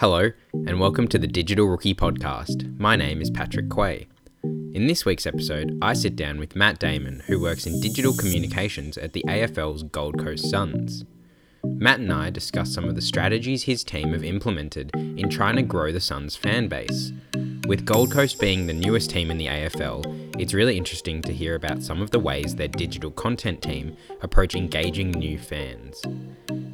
Hello, and welcome to the Digital Rookie Podcast. My name is Patrick Quay. In this week's episode, I sit down with Matt Damon, who works in digital communications at the AFL's Gold Coast Suns. Matt and I discuss some of the strategies his team have implemented in trying to grow the Suns fan base. With Gold Coast being the newest team in the AFL, it's really interesting to hear about some of the ways their digital content team approach engaging new fans.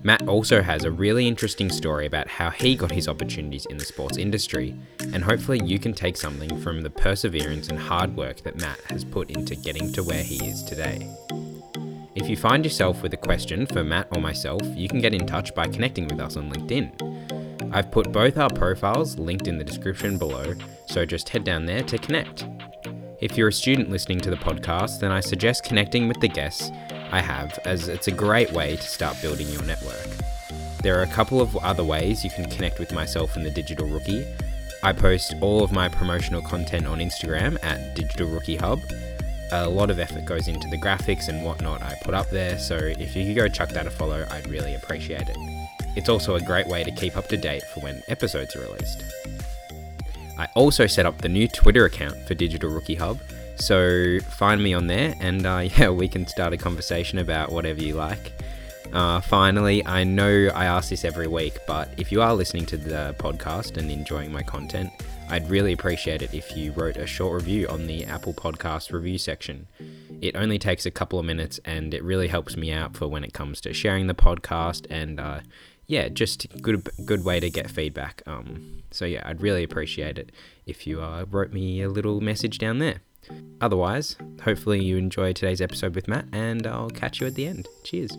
Matt also has a really interesting story about how he got his opportunities in the sports industry, and hopefully you can take something from the perseverance and hard work that Matt has put into getting to where he is today. If you find yourself with a question for Matt or myself, you can get in touch by connecting with us on LinkedIn. I've put both our profiles linked in the description below, so just head down there to connect. If you're a student listening to the podcast, then I suggest connecting with the guests I have, as it's a great way to start building your network. There are a couple of other ways you can connect with myself and the Digital Rookie. I post all of my promotional content on Instagram at Digital Rookie Hub. A lot of effort goes into the graphics and whatnot I put up there, so if you could go chuck that a follow, I'd really appreciate it. It's also a great way to keep up to date for when episodes are released. I also set up the new Twitter account for Digital Rookie Hub, so find me on there and uh, yeah, we can start a conversation about whatever you like. Uh, finally, I know I ask this every week, but if you are listening to the podcast and enjoying my content, I'd really appreciate it if you wrote a short review on the Apple Podcast review section. It only takes a couple of minutes and it really helps me out for when it comes to sharing the podcast and uh, yeah, just good good way to get feedback. Um, so yeah, I'd really appreciate it if you uh, wrote me a little message down there. Otherwise, hopefully you enjoy today's episode with Matt, and I'll catch you at the end. Cheers.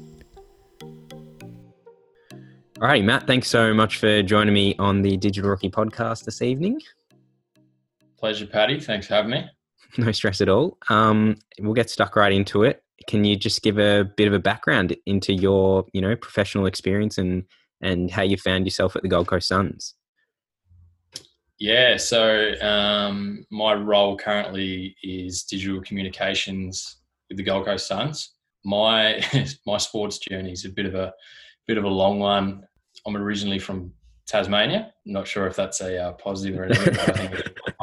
All right, Matt, thanks so much for joining me on the Digital Rookie podcast this evening. Pleasure, Patty. Thanks for having me. No stress at all. Um, we'll get stuck right into it. Can you just give a bit of a background into your, you know, professional experience and and how you found yourself at the Gold Coast Suns? Yeah, so um, my role currently is digital communications with the Gold Coast Suns. My my sports journey is a bit of a bit of a long one. I'm originally from Tasmania. I'm not sure if that's a uh, positive or anything.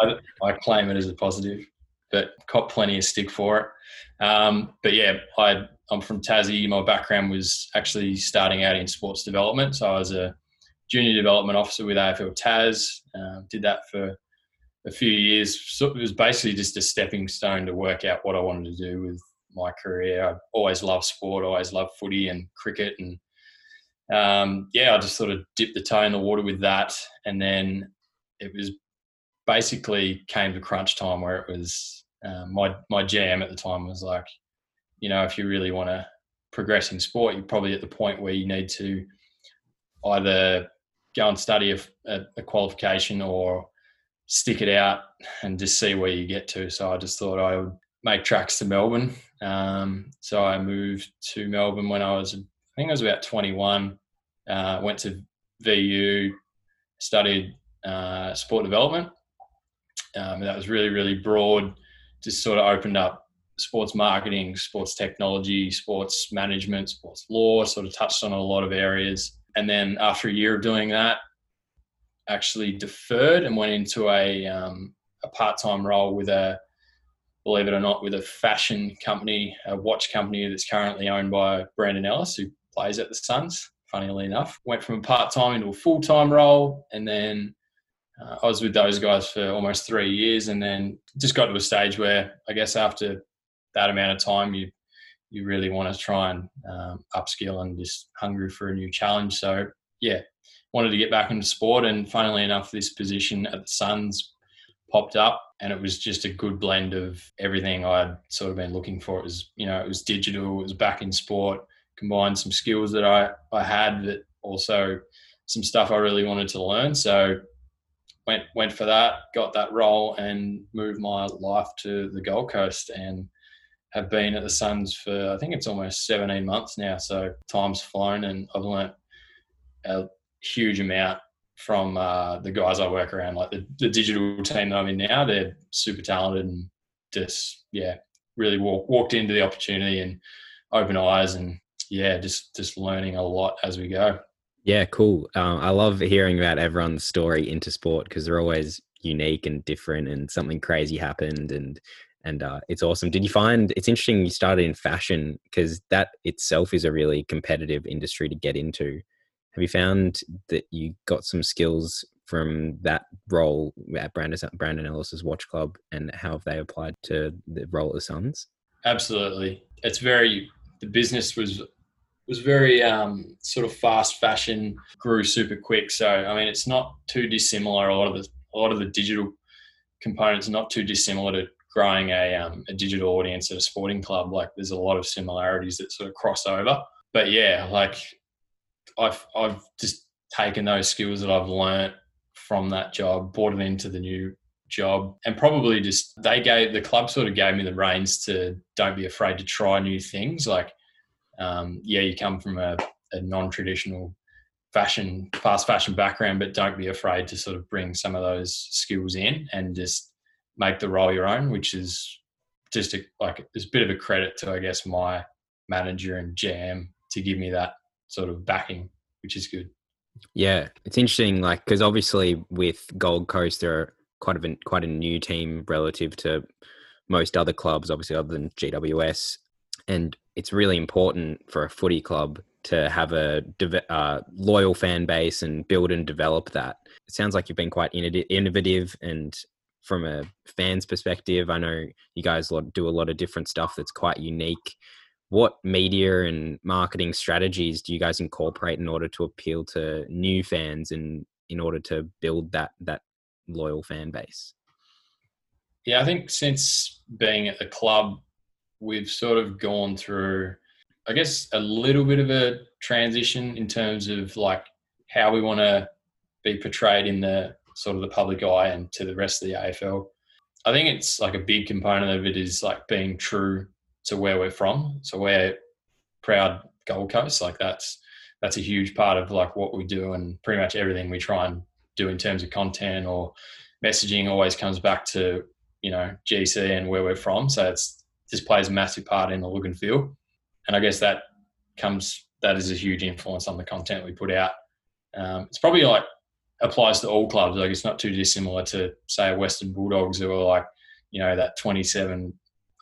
I, I, claim it as a positive, but caught plenty of stick for it. Um, but yeah, I, I'm from Tassie. My background was actually starting out in sports development. So I was a junior development officer with AFL Tas. Uh, did that for a few years. So it was basically just a stepping stone to work out what I wanted to do with my career. I always loved sport, always loved footy and cricket, and um, yeah, I just sort of dipped the toe in the water with that, and then it was basically came to crunch time where it was um, my my GM at the time was like, you know, if you really want to progress in sport, you're probably at the point where you need to either go and study a, a, qualification or stick it out and just see where you get to. So I just thought I would make tracks to Melbourne. Um, so I moved to Melbourne when I was, I think I was about 21. Uh, went to VU, studied uh, sport development. Um, that was really, really broad. Just sort of opened up sports marketing, sports technology, sports management, sports law. Sort of touched on a lot of areas and then after a year of doing that, actually deferred and went into a um, a part time role with a believe it or not with a fashion company, a watch company that's currently owned by Brandon Ellis, who plays at the Suns. Funnily enough, went from a part time into a full time role, and then uh, I was with those guys for almost three years, and then just got to a stage where I guess after that amount of time, you you really want to try and um, upskill and just hungry for a new challenge. So yeah, wanted to get back into sport, and funnily enough, this position at the Suns popped up, and it was just a good blend of everything I'd sort of been looking for. It was you know it was digital, it was back in sport, combined some skills that I I had, but also some stuff I really wanted to learn. So went went for that, got that role, and moved my life to the Gold Coast and have been at the Suns for I think it's almost 17 months now. So time's flown, and I've learnt a huge amount from uh, the guys I work around. Like the, the digital team that I'm in now, they're super talented and just yeah, really walk, walked into the opportunity and open eyes and yeah, just just learning a lot as we go. Yeah, cool. Um, I love hearing about everyone's story into sport because they're always unique and different, and something crazy happened, and and uh, it's awesome. Did you find it's interesting you started in fashion because that itself is a really competitive industry to get into? Have you found that you got some skills from that role at Brandon, Brandon Ellis's Watch Club, and how have they applied to the role at the Suns? Absolutely, it's very the business was was very um, sort of fast fashion, grew super quick. So I mean, it's not too dissimilar. A lot of the a lot of the digital components are not too dissimilar to growing a um, a digital audience at a sporting club. Like there's a lot of similarities that sort of cross over. But yeah, like I've I've just taken those skills that I've learnt from that job, brought it into the new job, and probably just they gave the club sort of gave me the reins to don't be afraid to try new things. Like um, yeah, you come from a, a non-traditional fashion, fast fashion background, but don't be afraid to sort of bring some of those skills in and just make the role your own, which is just a, like it's a bit of a credit to I guess my manager and GM to give me that sort of backing, which is good. Yeah, it's interesting, like because obviously with Gold Coast, they're quite a quite a new team relative to most other clubs, obviously other than GWS and it's really important for a footy club to have a uh, loyal fan base and build and develop that. It sounds like you've been quite innovative and from a fan's perspective, I know you guys do a lot of different stuff that's quite unique. What media and marketing strategies do you guys incorporate in order to appeal to new fans and in order to build that that loyal fan base? Yeah, I think since being at the club we've sort of gone through, I guess, a little bit of a transition in terms of like how we want to be portrayed in the sort of the public eye and to the rest of the AFL. I think it's like a big component of it is like being true to where we're from. So we're proud Gold Coast. Like that's that's a huge part of like what we do and pretty much everything we try and do in terms of content or messaging always comes back to you know GC and where we're from. So it's just plays a massive part in the look and feel. And I guess that comes that is a huge influence on the content we put out. Um, it's probably like applies to all clubs. Like it's not too dissimilar to say Western Bulldogs who were like, you know, that 27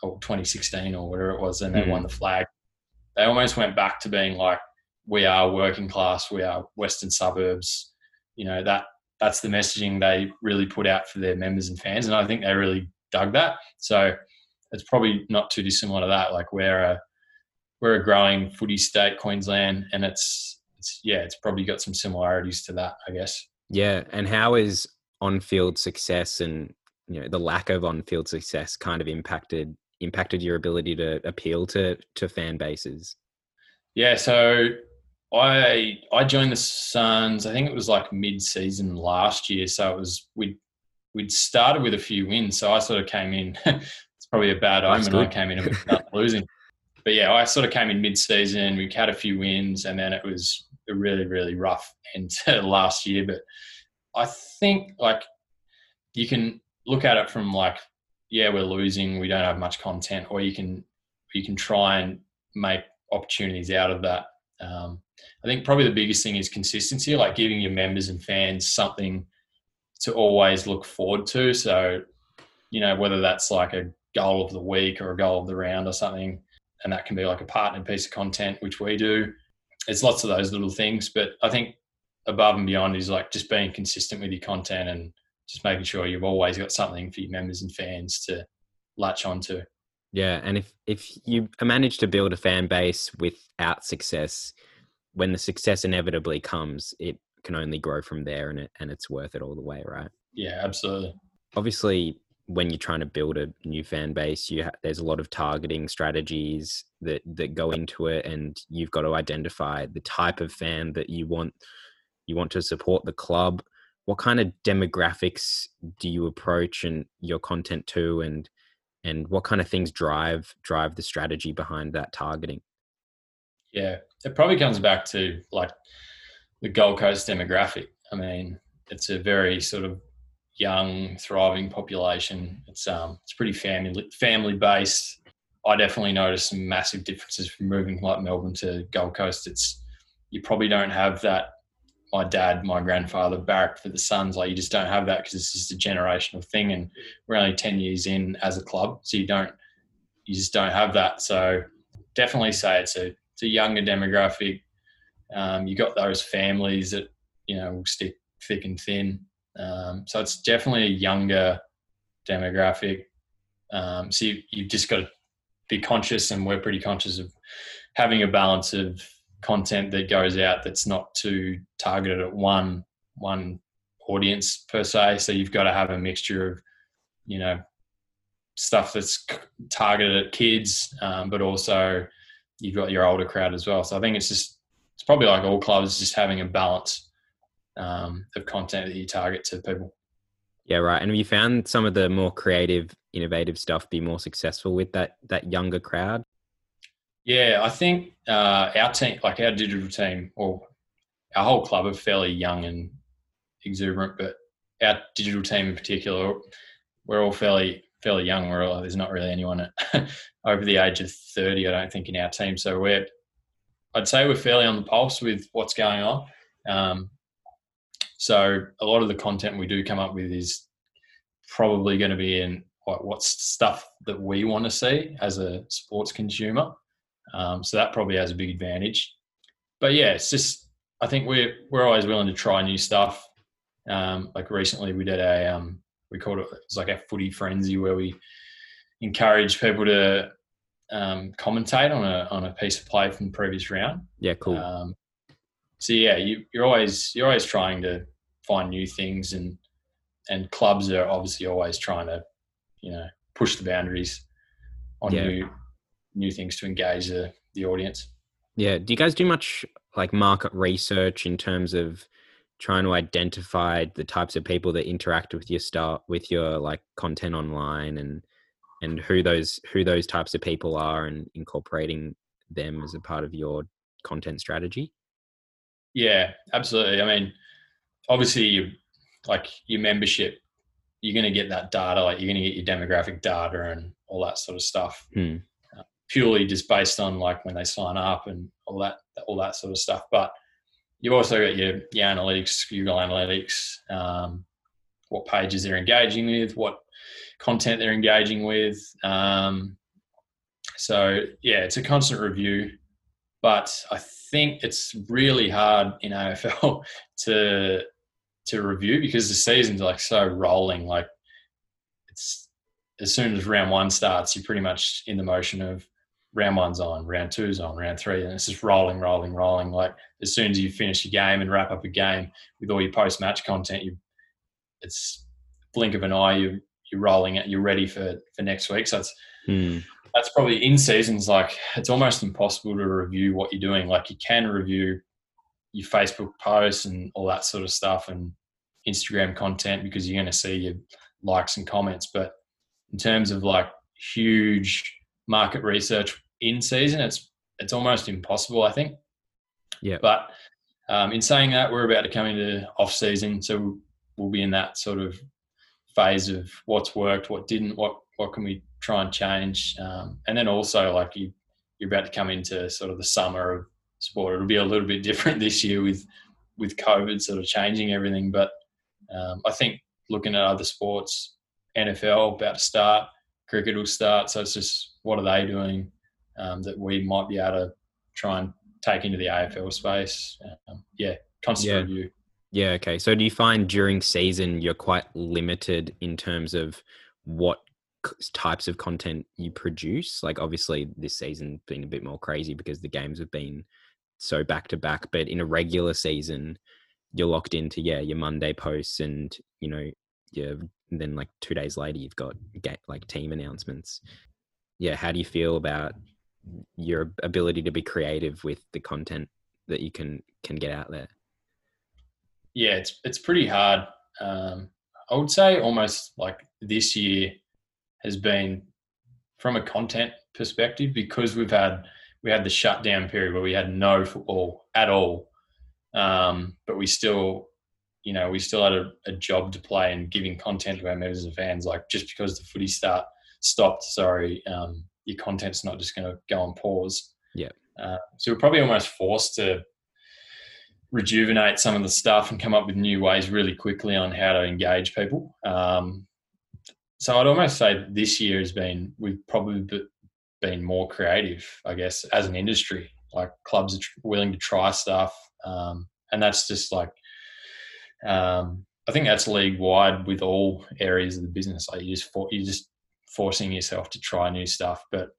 or 2016 or whatever it was, and they mm. won the flag. They almost went back to being like, we are working class, we are Western suburbs. You know that that's the messaging they really put out for their members and fans, and I think they really dug that. So it's probably not too dissimilar to that. Like we're a we're a growing footy state, Queensland, and it's it's yeah, it's probably got some similarities to that, I guess. Yeah, and how is on-field success and you know the lack of on-field success kind of impacted impacted your ability to appeal to to fan bases? Yeah, so I I joined the Suns. I think it was like mid-season last year. So it was we we'd started with a few wins. So I sort of came in it's probably a bad omen. I came in and we started losing. But yeah, I sort of came in mid-season. We had a few wins, and then it was really, really rough end to last year. But I think like you can look at it from like, yeah, we're losing. We don't have much content, or you can you can try and make opportunities out of that. Um, I think probably the biggest thing is consistency, like giving your members and fans something to always look forward to. So, you know, whether that's like a goal of the week or a goal of the round or something. And that can be like a partnered piece of content, which we do. It's lots of those little things. But I think above and beyond is like just being consistent with your content and just making sure you've always got something for your members and fans to latch onto. Yeah, and if if you manage to build a fan base without success, when the success inevitably comes, it can only grow from there, and it and it's worth it all the way, right? Yeah, absolutely. Obviously, when you're trying to build a new fan base, you ha- there's a lot of targeting strategies that that go into it, and you've got to identify the type of fan that you want you want to support the club. What kind of demographics do you approach and your content to, and and what kind of things drive drive the strategy behind that targeting? Yeah, it probably comes back to like the Gold Coast demographic. I mean, it's a very sort of young, thriving population. It's um, it's pretty family family based. I definitely noticed some massive differences from moving like Melbourne to Gold Coast. It's you probably don't have that my dad, my grandfather barracked for the Suns. Like you just don't have that because it's just a generational thing, and we're only ten years in as a club, so you don't, you just don't have that. So definitely say it's a it's a younger demographic. Um, you got those families that you know will stick thick and thin. Um, so it's definitely a younger demographic. Um, so you, you've just got to be conscious, and we're pretty conscious of having a balance of content that goes out that's not too targeted at one one audience per se. So you've got to have a mixture of, you know, stuff that's targeted at kids, um, but also you've got your older crowd as well. So I think it's just it's probably like all clubs, just having a balance um, of content that you target to people. Yeah, right. And have you found some of the more creative, innovative stuff be more successful with that that younger crowd? Yeah, I think uh, our team, like our digital team, or our whole club, are fairly young and exuberant. But our digital team in particular, we're all fairly fairly young. We're all, there's not really anyone over the age of thirty, I don't think, in our team. So we're, I'd say we're fairly on the pulse with what's going on. Um, so a lot of the content we do come up with is probably going to be in what, what's stuff that we want to see as a sports consumer. Um, so that probably has a big advantage. But yeah, it's just I think we're we're always willing to try new stuff. Um, like recently, we did a um, we called it it was like a footy frenzy where we encourage people to um, commentate on a on a piece of play from the previous round. Yeah, cool. Um, so yeah, you, you're always you're always trying to find new things, and and clubs are obviously always trying to you know push the boundaries on yeah. new new things to engage the, the audience. Yeah. Do you guys do much like market research in terms of trying to identify the types of people that interact with your start with your like content online and and who those who those types of people are and incorporating them as a part of your content strategy? Yeah, absolutely. I mean, obviously you like your membership, you're going to get that data, like you're going to get your demographic data and all that sort of stuff. Hmm purely just based on like when they sign up and all that all that sort of stuff. But you've also got your your analytics, Google Analytics, um, what pages they're engaging with, what content they're engaging with. Um, so yeah, it's a constant review, but I think it's really hard in AFL to to review because the season's like so rolling. Like it's as soon as round one starts, you're pretty much in the motion of round one's on, round two's on, round three, and it's just rolling, rolling, rolling. Like as soon as you finish your game and wrap up a game with all your post match content, you it's blink of an eye, you you're rolling it, you're ready for for next week. So it's mm. that's probably in seasons like it's almost impossible to review what you're doing. Like you can review your Facebook posts and all that sort of stuff and Instagram content because you're going to see your likes and comments, but in terms of like huge market research in season, it's it's almost impossible, I think. Yeah. But um, in saying that, we're about to come into off season, so we'll be in that sort of phase of what's worked, what didn't, what what can we try and change, um, and then also like you you're about to come into sort of the summer of sport. It'll be a little bit different this year with with COVID sort of changing everything, but um, I think looking at other sports, NFL about to start, cricket will start, so it's just what are they doing? um, that we might be able to try and take into the AFL space. Um, yeah, constant yeah. review. Yeah. Okay. So do you find during season you're quite limited in terms of what types of content you produce? Like obviously this season been a bit more crazy because the games have been so back to back, but in a regular season, you're locked into yeah your Monday posts and you know yeah then like two days later you've got get like team announcements. Yeah, how do you feel about your ability to be creative with the content that you can can get out there yeah it's it's pretty hard um, i would say almost like this year has been from a content perspective because we've had we had the shutdown period where we had no football at all um, but we still you know we still had a, a, job to play and giving content to our members and fans like just because the footy start stopped sorry um, your content's not just going to go on pause. Yeah. Uh, so we're probably almost forced to rejuvenate some of the stuff and come up with new ways really quickly on how to engage people. Um, so I'd almost say this year has been we've probably been more creative, I guess, as an industry. Like clubs are willing to try stuff, um, and that's just like um, I think that's league wide with all areas of the business. Like you just for, you just forcing yourself to try new stuff, but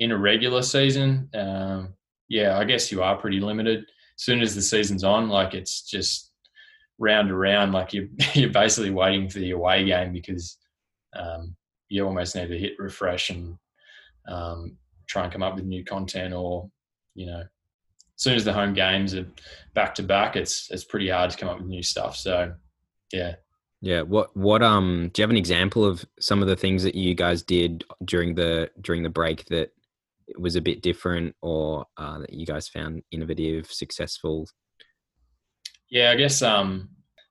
in a regular season, um, yeah, I guess you are pretty limited. Soon as the season's on, like it's just round around, like you're you're basically waiting for the away game because um, you almost need to hit refresh and um, try and come up with new content or you know as soon as the home games are back to back it's it's pretty hard to come up with new stuff. So yeah. Yeah what what um do you have an example of some of the things that you guys did during the during the break that was a bit different or uh, that you guys found innovative successful yeah i guess um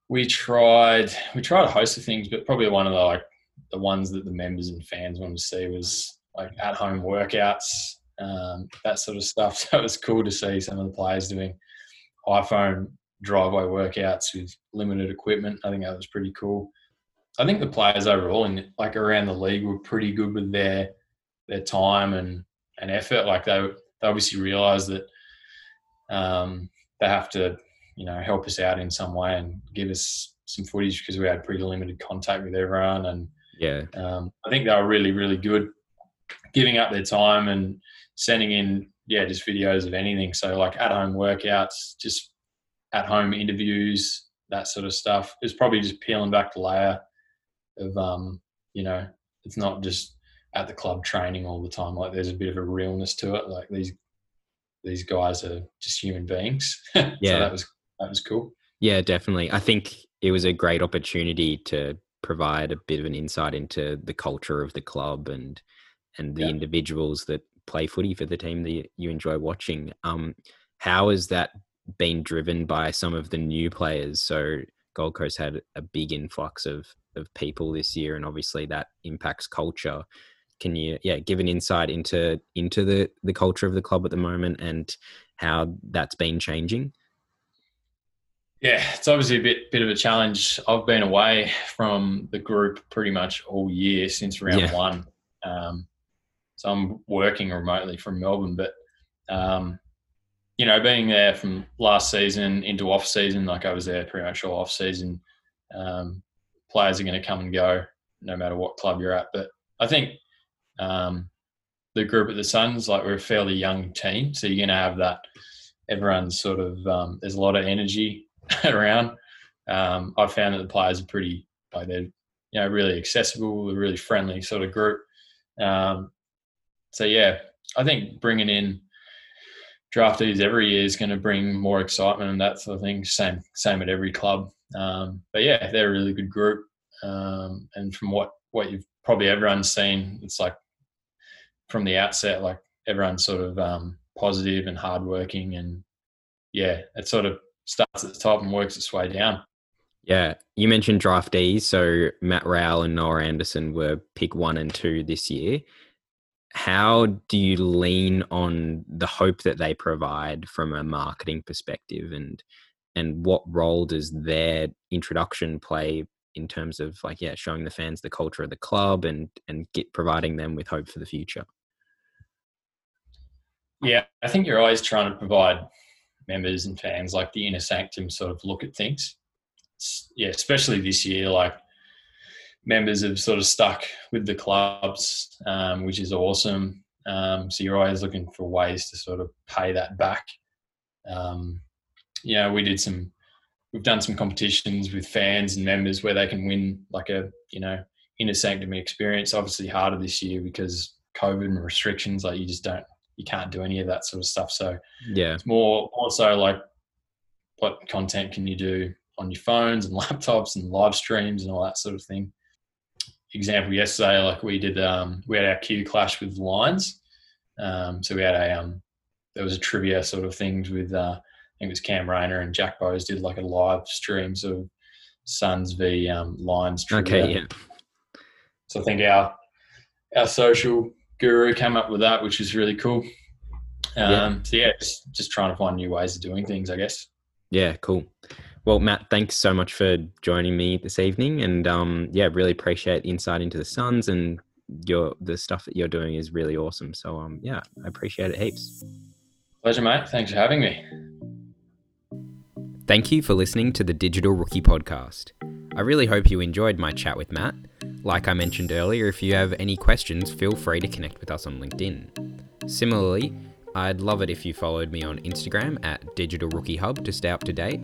we tried we tried a host of things but probably one of the like the ones that the members and fans wanted to see was like at home workouts, um, that sort of stuff. So it was cool to see some of the players doing iPhone driveway workouts with limited equipment. I think that was pretty cool. I think the players overall in like around the league were pretty good with their their time and, and effort. Like they, they obviously realise that um, they have to, you know, help us out in some way and give us some footage because we had pretty limited contact with everyone and yeah. Um, I think they were really, really good giving up their time and sending in, yeah, just videos of anything. So like at home workouts, just at home interviews, that sort of stuff. It's probably just peeling back the layer of, um, you know, it's not just at the club training all the time. Like there's a bit of a realness to it. Like these, these guys are just human beings. Yeah. so that was, that was cool. Yeah, definitely. I think it was a great opportunity to provide a bit of an insight into the culture of the club and and the yeah. individuals that play footy for the team that you enjoy watching. Um, how has that been driven by some of the new players? So Gold Coast had a big influx of of people this year, and obviously that impacts culture. Can you, yeah, give an insight into into the the culture of the club at the moment and how that's been changing? Yeah, it's obviously a bit bit of a challenge. I've been away from the group pretty much all year since round yeah. one, um, so I'm working remotely from Melbourne. But um, you know, being there from last season into off season, like I was there pretty much all off season. Um, players are going to come and go no matter what club you're at. But I think um, the group at the Suns, like we're a fairly young team, so you're going to have that. Everyone's sort of um, there's a lot of energy around. Um, I've found that the players are pretty like they're you know really accessible, really friendly sort of group. Um, so yeah, I think bringing in draftees every year is going to bring more excitement and that sort of thing. Same same at every club. Um, but yeah, they're a really good group. Um, and from what what you've probably everyone's seen, it's like from the outset, like everyone's sort of um, positive and hardworking, and yeah, it sort of starts at the top and works its way down. Yeah, you mentioned draftees. So Matt Rowell and Noah Anderson were pick one and two this year. How do you lean on the hope that they provide from a marketing perspective, and and what role does their introduction play in terms of like yeah, showing the fans the culture of the club and and get providing them with hope for the future? Yeah, I think you're always trying to provide members and fans like the inner sanctum sort of look at things. Yeah, especially this year, like members have sort of stuck with the clubs, um, which is awesome. Um, so you're always looking for ways to sort of pay that back. Um, we did some, we've done some competitions with fans and members where they can win like a, you know, inner sanctum experience. Obviously harder this year because COVID and restrictions, like you just don't you can't do any of that sort of stuff. So yeah, it's more also like what content can you do on your phones and laptops and live streams and all that sort of thing. Example yesterday, like we did, um, we had our Q clash with Lions. Um, so we had a um, there was a trivia sort of things with uh, I think it was Cam Rayner and Jack Bowes did like a live stream sort of Suns v um, Lions. Trivia. Okay, yeah. So I think our our social guru came up with that, which is really cool. Um, yeah. So yeah, just, just trying to find new ways of doing things, I guess. Yeah, cool. Well, Matt, thanks so much for joining me this evening, and um, yeah, really appreciate insight into the Suns and your the stuff that you're doing is really awesome. So um, yeah, I appreciate it heaps. Pleasure, mate. Thanks for having me. Thank you for listening to the Digital Rookie Podcast. I really hope you enjoyed my chat with Matt. Like I mentioned earlier, if you have any questions, feel free to connect with us on LinkedIn. Similarly, I'd love it if you followed me on Instagram at Digital Rookie Hub to stay up to date.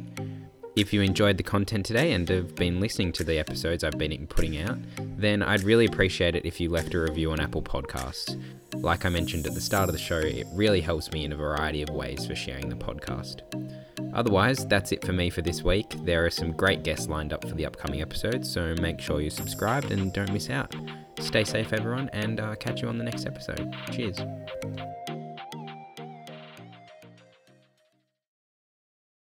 If you enjoyed the content today and have been listening to the episodes I've been putting out, then I'd really appreciate it if you left a review on Apple Podcasts. Like I mentioned at the start of the show, it really helps me in a variety of ways for sharing the podcast. Otherwise, that's it for me for this week. There are some great guests lined up for the upcoming episodes, so make sure you're subscribed and don't miss out. Stay safe, everyone, and uh, catch you on the next episode. Cheers.